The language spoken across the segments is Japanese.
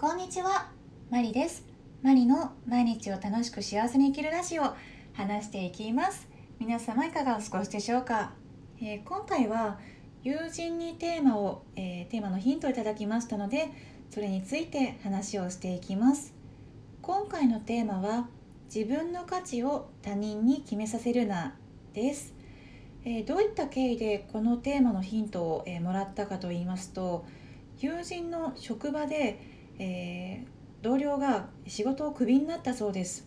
こんにちは、マリです。マリの毎日を楽しく幸せに生きるラジオ話していきます。皆様いかがお過ごしでしょうか、えー、今回は友人にテーマを、えー、テーマのヒントをいただきましたので、それについて話をしていきます。今回のテーマは自分の価値を他人に決めさせるなです。えー、どういった経緯でこのテーマのヒントを、えもらったかと言いますと友人の職場でえー、同僚が仕事をクビになったそうです、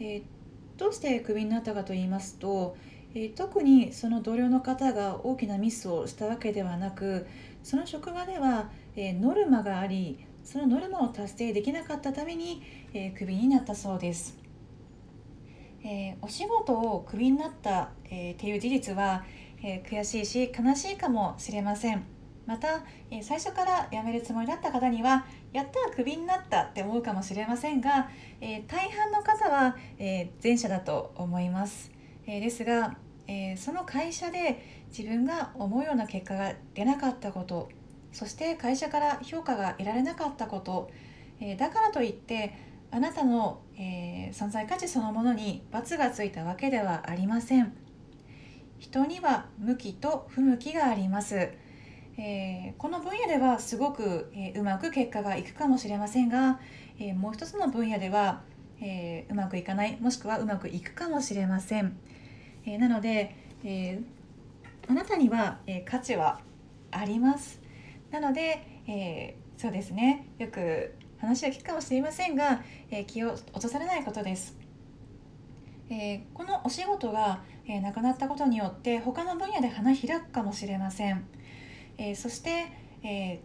えー、どうしてクビになったかと言いますと、えー、特にその同僚の方が大きなミスをしたわけではなくその職場では、えノルマがありそのノルマを達成できなかったために、えクビになったそうです、えお仕事をクビになった、えっていう事実は、え悔しいし悲しいかもしれません。また、え最初から辞めるつもりだった方にはやったらクビになったって思うかもしれませんが、え、大半の方は、え、前者だと思います、え、ですが、えその会社で自分が思うような結果が出なかったことそして会社から評価が得られなかったこと、えだからといってあなたの、え存在価値そのものに罰がついたわけではありません。人には向きと不向きがあります。えー、この分野ではすごく、えー、うまく結果がいくかもしれませんが、えー、もう一つの分野では、えうまくいかないもしくはうまくいくかもしれません、えなので、えあなたには、え価値はあります。なので、えそうですね。よく話は聞くかもしれませんが、え気を落とされないことです、えこのお仕事が、えなくなったことによって他の分野で花開くかもしれません。えー、そして、え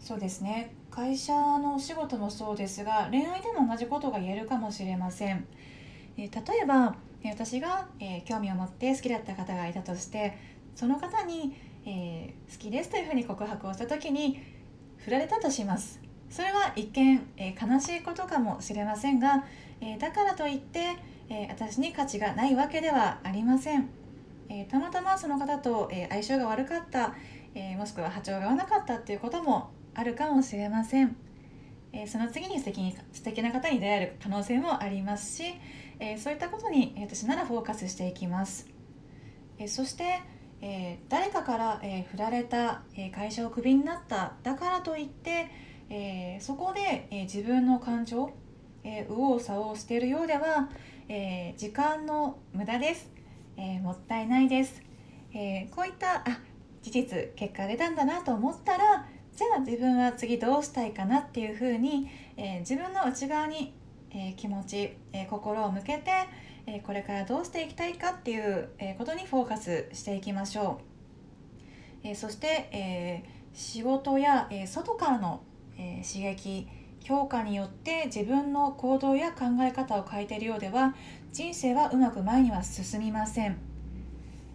ー、そうですね。会社のお仕事もそうですが恋愛でも同じことが言えるかもしれません、えー、例えば私が、え興味を持って好きだった方がいたとしてその方に、え好きですというふうに告白をした時に振られたとします。それは一見、え悲しいことかもしれませんが、えだからといって、え私に価値がないわけではありません、えたまたまその方と、え相性が悪かった、えー、もしくは波長が合わなかったっていうこともあるかもしれません、えー、その次に素敵に素敵な方に出会える可能性もありますし、えー、そういったことに私ならフォーカスしていきます、えそして、え誰かから、え振られた、え会社をクビになっただからといって、えそこで、え自分の感情、え右往左往しているようでは、え時間の無駄です、えもったいないです、えこういったあ事実結果が出たんだなと思ったらじゃあ自分は次どうしたいかなっていうふうに、えー、自分の内側に、えー、気持ち、えー、心を向けて、えこれからどうしていきたいかっていう、えことにフォーカスしていきましょう、えそして、え仕事や、え外からの、え刺激評価によって自分の行動や考え方を変えているようでは人生はうまく前には進みません、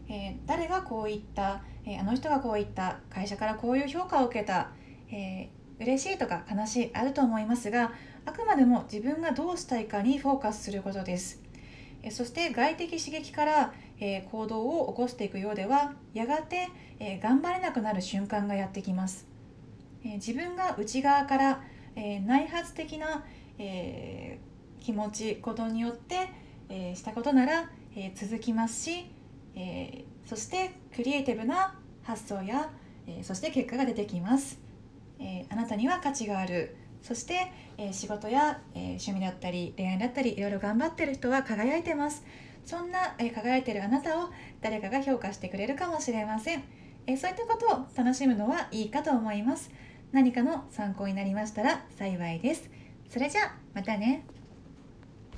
え誰がこういったえー、あの人がこう言った会社からこういう評価を受けた、えー、嬉しいとか悲しいあると思いますがあくまでも自分がどうしたいかにフォーカスすることです、えー、そして外的刺激から、えー、行動を起こしていくようではやがて、えー、頑張れなくなる瞬間がやってきます、えー、自分が内側から、えー、内発的な、えー、気持ちことによって、えー、したことなら、えー、続きますし、えー、そしてクリエイティブな発想や、えー、そして結果が出てきます、えー、あなたには価値がある。そして、え、仕事や、え趣味だったり恋愛だったりいろいろ頑張ってる人は輝いてます。そんな、え輝いてるあなたを誰かが評価してくれるかもしれません、えそういったことを楽しむのはいいかと思います。何かの参考になりましたら幸いです。それじゃあまたね。